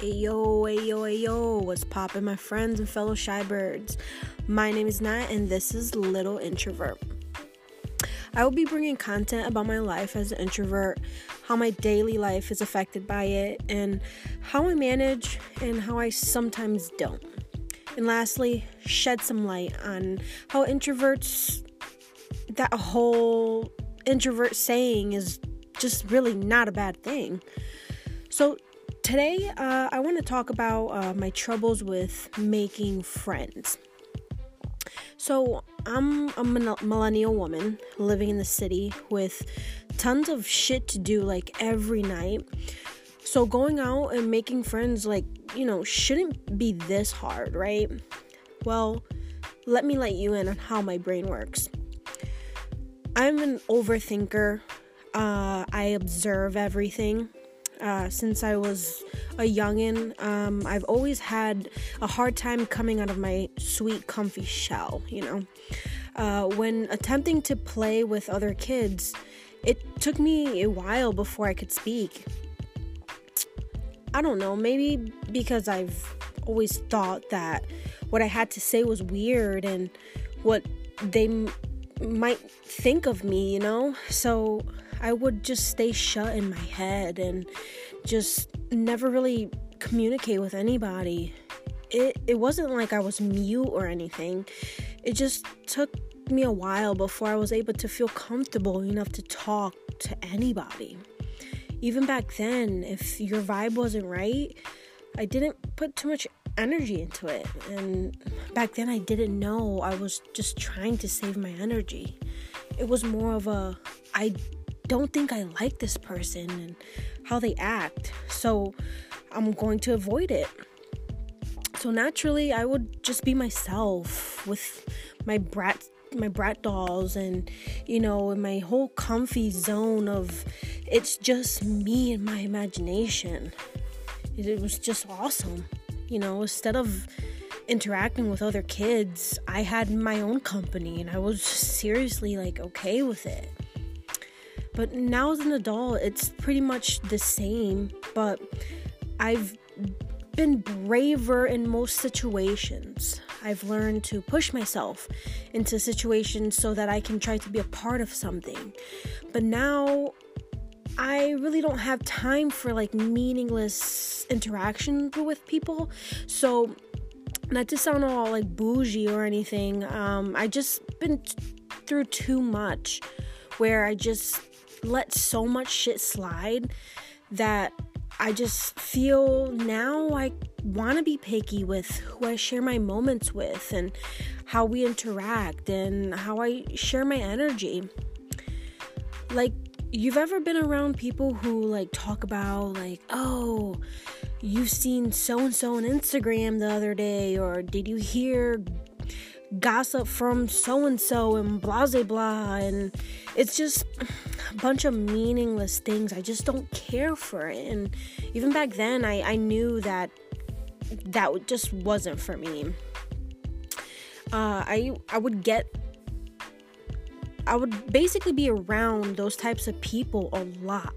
Ayo, ayo, ayo, what's poppin', my friends and fellow shy birds? My name is Nat, and this is Little Introvert. I will be bringing content about my life as an introvert, how my daily life is affected by it, and how I manage and how I sometimes don't. And lastly, shed some light on how introverts, that whole introvert saying is just really not a bad thing. So, today uh, I want to talk about uh, my troubles with making friends. So, I'm a millennial woman living in the city with tons of shit to do like every night. So, going out and making friends, like, you know, shouldn't be this hard, right? Well, let me let you in on how my brain works. I'm an overthinker. Uh, I observe everything. Uh, since I was a youngin, um, I've always had a hard time coming out of my sweet, comfy shell. You know, uh, when attempting to play with other kids, it took me a while before I could speak. I don't know, maybe because I've always thought that what I had to say was weird and what they m- might think of me, you know? So I would just stay shut in my head and just never really communicate with anybody. It it wasn't like I was mute or anything. It just took me a while before I was able to feel comfortable enough to talk to anybody. Even back then, if your vibe wasn't right, I didn't put too much energy into it. And back then, I didn't know I was just trying to save my energy. It was more of a I don't think I like this person and how they act. So I'm going to avoid it. So naturally, I would just be myself with my Bratz my Bratz dolls and you know in my whole comfy zone of it's just me and my imagination it, it was just awesome you know instead of interacting with other kids i had my own company and i was seriously like okay with it but now as an adult, it's pretty much the same, but I've been braver in most situations. I've learned to push myself into situations so that I can try to be a part of something. But now I really don't have time for like meaningless interaction with people. So, not to sound all like bougie or anything, um, I just been t- through too much where I just let so much shit slide that I just feel now I want to be picky with who I share my moments with and how we interact and how I share my energy. Like, you've ever been around people who like talk about, like, oh, you've seen so and so on Instagram the other day, or did you hear gossip from so and so and blah blah blah and it's just a bunch of meaningless things. I just don't care for it. And even back then i, I knew that that just wasn't for me. Uh, i i would get i would basically be around those types of people a lot.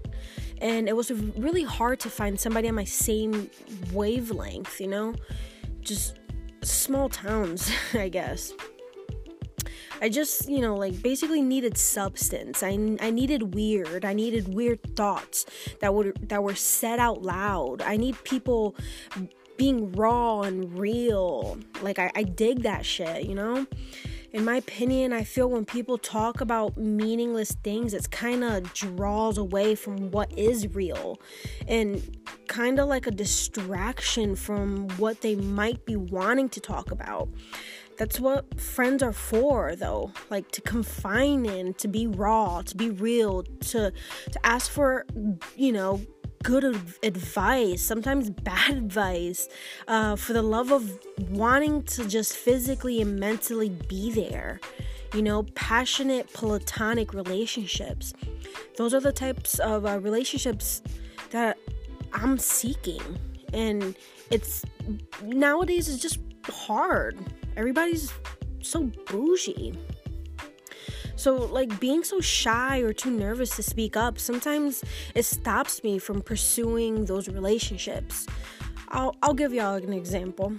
And it was really hard to find somebody on my same wavelength you know? Just small towns, I guess. I just, you know, like basically needed substance. I, I needed weird. I needed weird thoughts that would that were said out loud. I need people being raw and real. Like I, I dig that shit, you know? in my opinion, I feel when people talk about meaningless things, it's kind of draws away from what is real and kind of like a distraction from what they might be wanting to talk about. That's what friends are for, though. Like to confine in, to be raw, to be real, to to ask for, you know, good advice, sometimes bad advice, uh, for the love of wanting to just physically and mentally be there. You know, passionate platonic relationships. Those are the types of uh, relationships that I'm seeking. And it's nowadays, it's just hard. Everybody's so bougie. So, like, being so shy or too nervous to speak up, sometimes it stops me from pursuing those relationships. I'll I'll give y'all an example.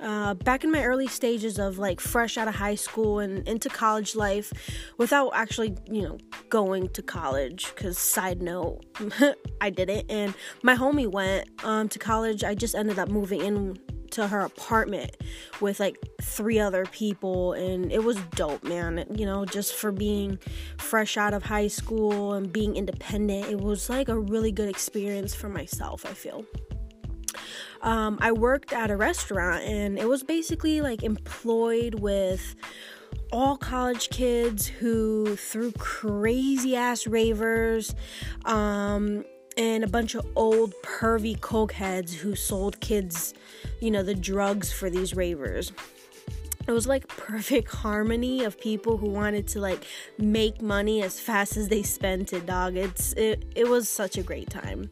Uh, back in my early stages of like fresh out of high school and into college life without actually you know going to college because side note i didn't and my homie went um, to college i just ended up moving in to her apartment with like three other people and it was dope man. You know just for being fresh out of high school and being independent it was like a really good experience for myself i feel. Um, I worked at a restaurant and it was basically like employed with all college kids who threw crazy ass ravers um, and a bunch of old pervy coke heads who sold kids, you know, the drugs for these ravers. It was like perfect harmony of people who wanted to like make money as fast as they spent it, dog. It's it it was such a great time.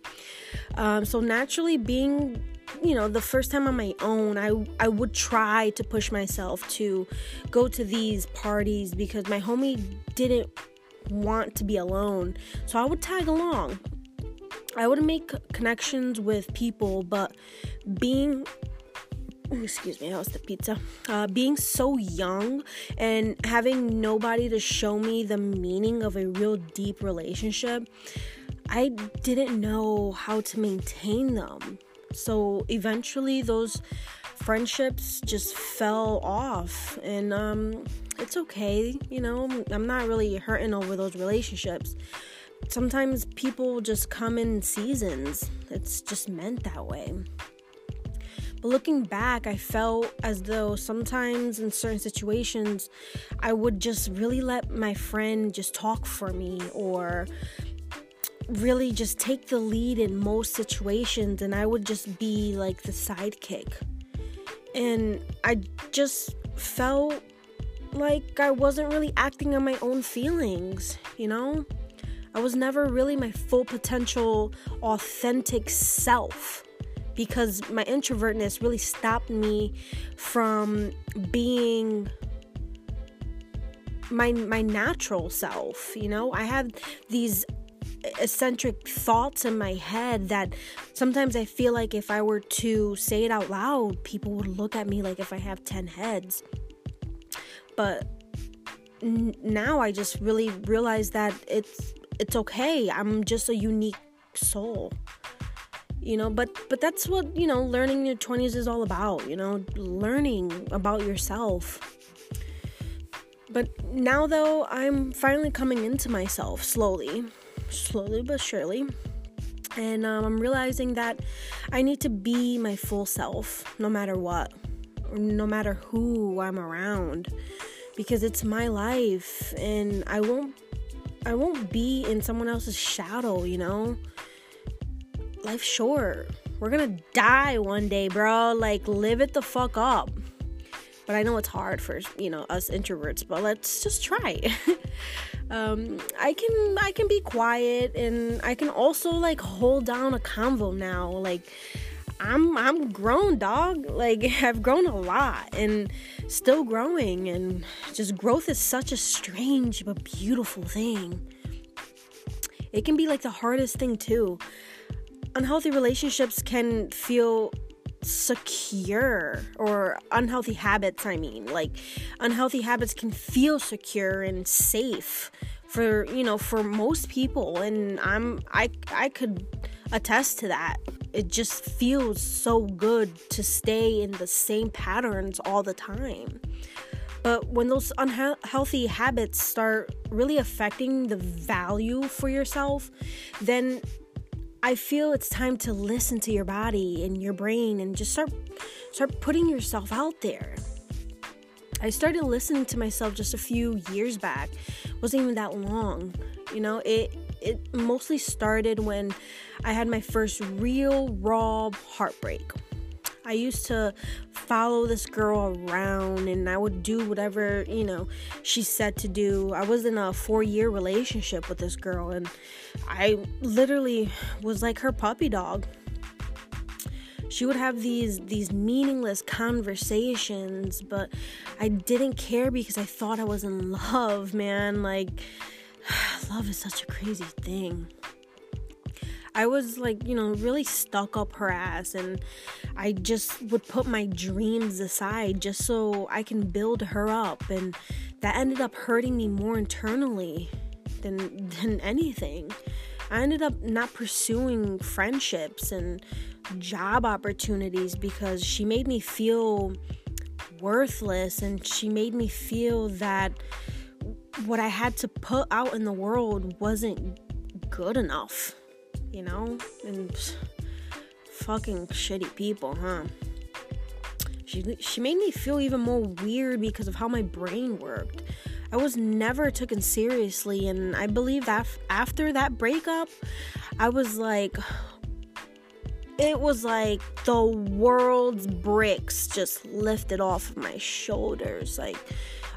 Um, so naturally being you know the first time on my own i i would try to push myself to go to these parties because my homie didn't want to be alone so i would tag along i would make connections with people but being excuse me, that was the pizza. Uh, being so young and having nobody to show me the meaning of a real deep relationship, I didn't know how to maintain them. So eventually, those friendships just fell off, and um, it's okay. You know, I'm not really hurting over those relationships. Sometimes people just come in seasons, it's just meant that way. But looking back, I felt as though sometimes in certain situations, I would just really let my friend just talk for me or really just take the lead in most situations and I would just be like the sidekick. And I just felt like I wasn't really acting on my own feelings, you know? I was never really my full potential, authentic self because my introvertness really stopped me from being my my natural self you know i had these eccentric thoughts in my head that sometimes I feel like if I were to say it out loud, people would look at me like if I have 10 heads. But now I just really realize that it's it's okay. I'm just a unique soul. You know, but but that's what, you know, learning in your 20s is all about, you know, learning about yourself. But now though, I'm finally coming into myself slowly slowly but surely. And um, I'm realizing that I need to be my full self no matter what, no matter who I'm around, because it's my life and I won't. I won't be in someone else's shadow, you know? Life's short. We're gonna die one day, bro. Like, live it the fuck up. But I know it's hard for, you know, us introverts, but let's just try. um, I can I can be quiet and I can also like hold down a convo now. Like I'm I'm grown, dog. Like I've grown a lot and still growing and just growth is such a strange but beautiful thing. It can be like the hardest thing too. Unhealthy relationships can feel secure or unhealthy habits i mean like unhealthy habits can feel secure and safe for you know for most people and i'm i i could attest to that it just feels so good to stay in the same patterns all the time but when those unhealthy habits start really affecting the value for yourself then I feel it's time to listen to your body and your brain and just start start putting yourself out there. I started listening to myself just a few years back. It wasn't even that long. You know, it it mostly started when I had my first real raw heartbreak. I used to follow this girl around and I would do whatever, you know, she said to do. I was in a 4-year relationship with this girl and I literally was like her puppy dog. She would have these these meaningless conversations, but I didn't care because I thought I was in love, man. Like love is such a crazy thing. I was like, you know, really stuck up her ass and I just would put my dreams aside just so I can build her up and that ended up hurting me more internally than than anything. I ended up not pursuing friendships and job opportunities because she made me feel worthless and she made me feel that what I had to put out in the world wasn't good enough, you know? And fucking shitty people, huh? She, she made me feel even more weird because of how my brain worked. I was never taken seriously, and I believe that after that breakup, I was like, it was like the world's bricks just lifted off of my shoulders. Like,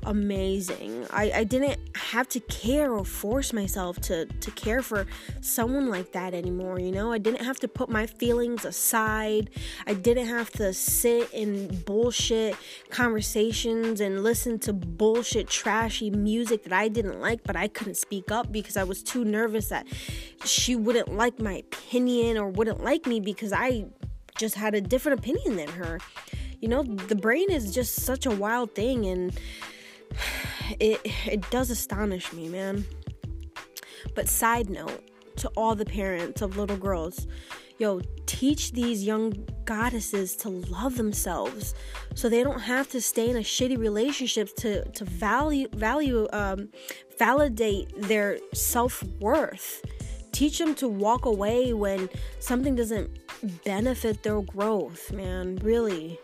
amazing. I, I didn't have to care or force myself to, to care for someone like that anymore, you know? I didn't have to put my feelings aside. I didn't have to sit in bullshit conversations and listen to bullshit, trashy music that I didn't like, but I couldn't speak up because I was too nervous that she wouldn't like my opinion or wouldn't like me because I just had a different opinion than her. You know, the brain is just such a wild thing and it it does astonish me, man. But side note to all the parents of little girls, yo, teach these young goddesses to love themselves so they don't have to stay in a shitty relationship to to value value um validate their self-worth. Teach them to walk away when something doesn't benefit their growth, man. Really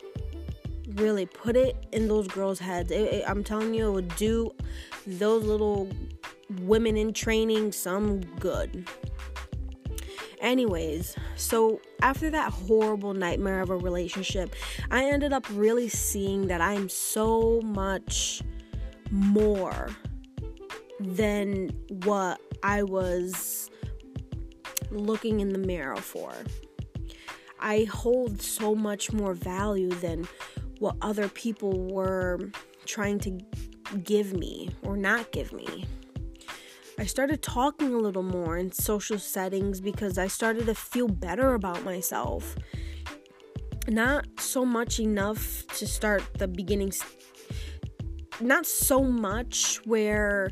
really put it in those girls' heads. It, it, I'm telling you, it would do those little women in training some good. Anyways, so after that horrible nightmare of a relationship, I ended up really seeing that I'm so much more than what I was looking in the mirror for. I hold so much more value than what other people were trying to give me or not give me. I started talking a little more in social settings because I started to feel better about myself. Not so much enough to start the beginning, not so much where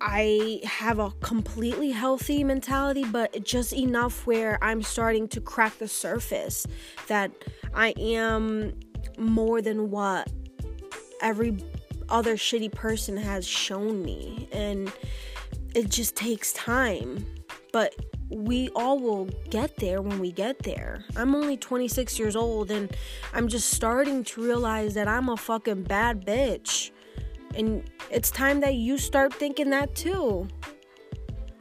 I have a completely healthy mentality, but just enough where I'm starting to crack the surface that I am more than what every other shitty person has shown me. And it just takes time. But we all will get there when we get there. I'm only 26 years old and I'm just starting to realize that I'm a fucking bad bitch. And it's time that you start thinking that too.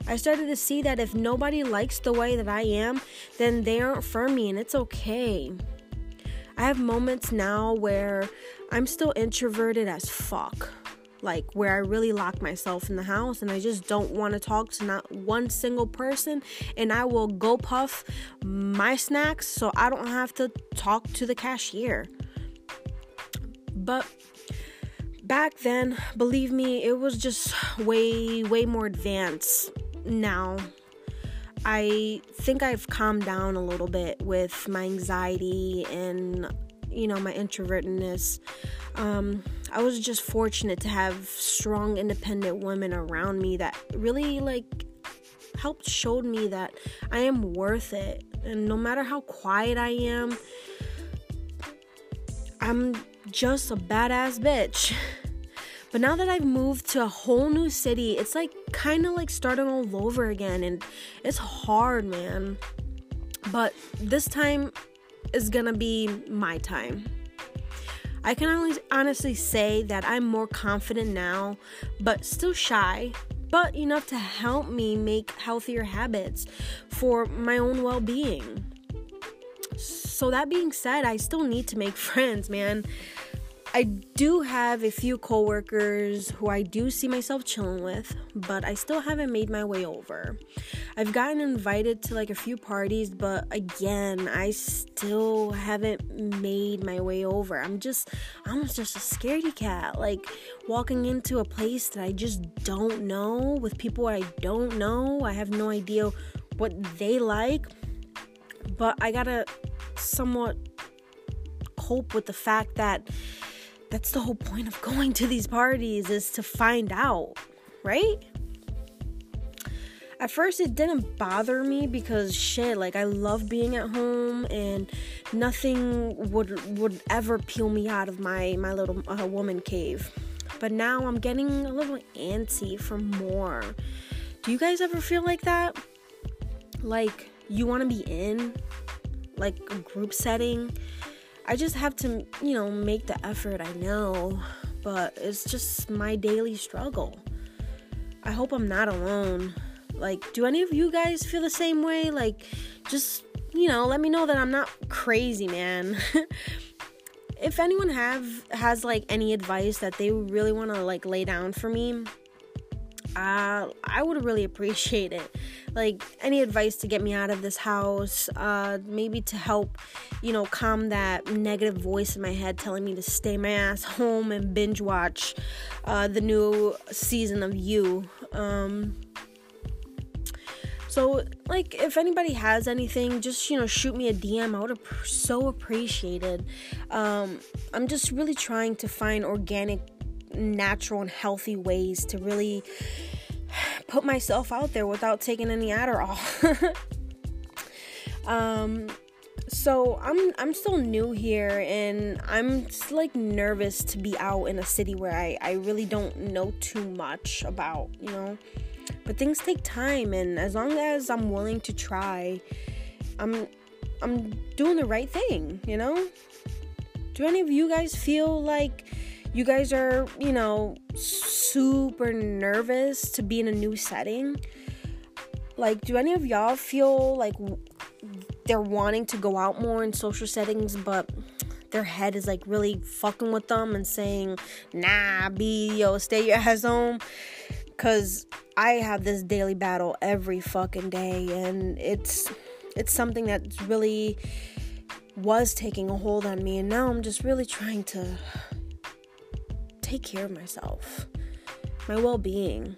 I started to see that if nobody likes the way that I am, then they aren't for me and it's okay. I have moments now where I'm still introverted as fuck. Like where I really lock myself in the house and I just don't want to talk to not one single person and I will go puff my snacks so I don't have to talk to the cashier. But back then, believe me, it was just way, way more advanced now. I think I've calmed down a little bit with my anxiety and, you know, my introvertedness. Um, I was just fortunate to have strong, independent women around me that really, like, helped showed me that I am worth it. And no matter how quiet I am, I'm just a badass bitch. But now that I've moved to a whole new city, it's like kind of like starting all over again. And it's hard, man. But this time is gonna be my time. I can only honestly say that I'm more confident now, but still shy, but enough to help me make healthier habits for my own well being. So, that being said, I still need to make friends, man. I do have a few coworkers who I do see myself chilling with, but I still haven't made my way over. I've gotten invited to like a few parties, but again, I still haven't made my way over. I'm just I'm just a scaredy cat. Like walking into a place that I just don't know with people I don't know. I have no idea what they like, but I gotta somewhat cope with the fact that that's the whole point of going to these parties is to find out, right? At first it didn't bother me because shit, like I love being at home and nothing would would ever peel me out of my my little uh, woman cave. But now I'm getting a little antsy for more. Do you guys ever feel like that? Like you want to be in like a group setting I just have to, you know, make the effort, I know, but it's just my daily struggle. I hope I'm not alone. Like, do any of you guys feel the same way? Like, just, you know, let me know that I'm not crazy, man. if anyone have has like any advice that they really want to like lay down for me, uh, I would really appreciate it. Like any advice to get me out of this house, uh, maybe to help, you know, calm that negative voice in my head telling me to stay my ass home and binge watch uh, the new season of You. Um, so, like, if anybody has anything, just you know, shoot me a DM. I would have so appreciated. Um, I'm just really trying to find organic natural and healthy ways to really put myself out there without taking any Adderall. um so I'm I'm still new here and I'm just like nervous to be out in a city where I, I really don't know too much about, you know. But things take time and as long as I'm willing to try, I'm I'm doing the right thing, you know? Do any of you guys feel like you guys are, you know, super nervous to be in a new setting, like, do any of y'all feel like they're wanting to go out more in social settings, but their head is like really fucking with them and saying, nah, be yo, stay your ass home? Cause I have this daily battle every fucking day, and it's it's something that really was taking a hold on me, and now I'm just really trying to take care of myself, my well being.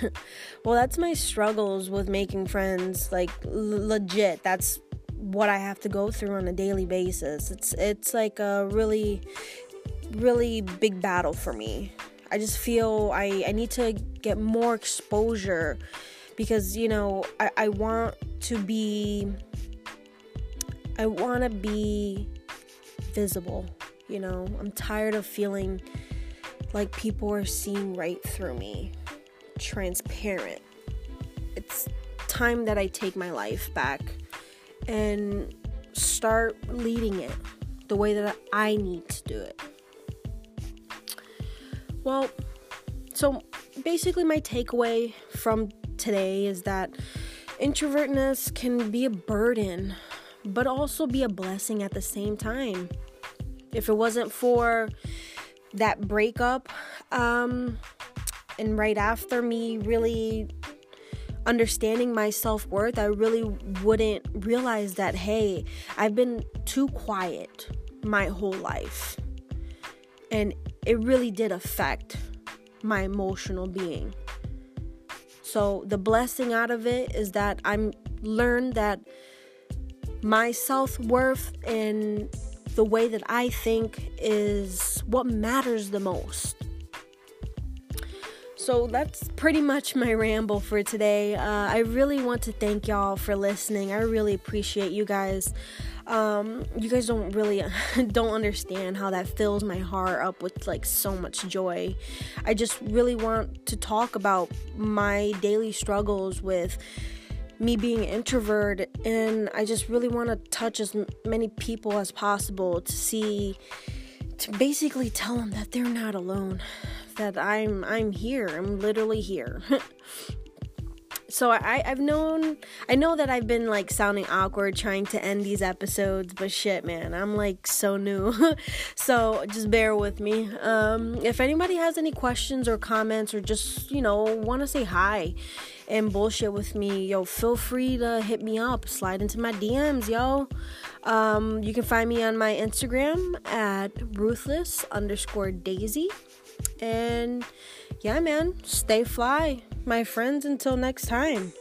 well, that's my struggles with making friends. Like, l- legit, that's what I have to go through on a daily basis. It's it's like a really really big battle for me. I just feel I, I need to get more exposure because you know I, I want to be I want to be visible you know, I'm tired of feeling like people are seeing right through me, transparent. It's time that I take my life back and start leading it the way that I need to do it. Well, so basically, my takeaway from today is that introvertness can be a burden, but also be a blessing at the same time if it wasn't for that breakup um, and right after me really understanding my self-worth i really wouldn't realize that hey i've been too quiet my whole life. And it really did affect my emotional being. So the blessing out of it is that i'm learned that my self-worth and the way that I think is what matters the most. So that's pretty much my ramble for today. Uh, I really want to thank y'all for listening. I really appreciate you guys. Um, you guys don't really don't understand how that fills my heart up with like so much joy. I just really want to talk about my daily struggles with me being an introvert and I just really want to touch as many people as possible to see to basically tell them that they're not alone that I'm I'm here I'm literally here so I, I've known I know that I've been like sounding awkward trying to end these episodes, but shit man, I'm like so new. so just bear with me. Um if anybody has any questions or comments or just, you know, wanna say hi and bullshit with me, yo, feel free to hit me up, slide into my DMs, yo. Um, you can find me on my Instagram at ruthless underscore daisy. And yeah, man, stay fly my friends, until next time.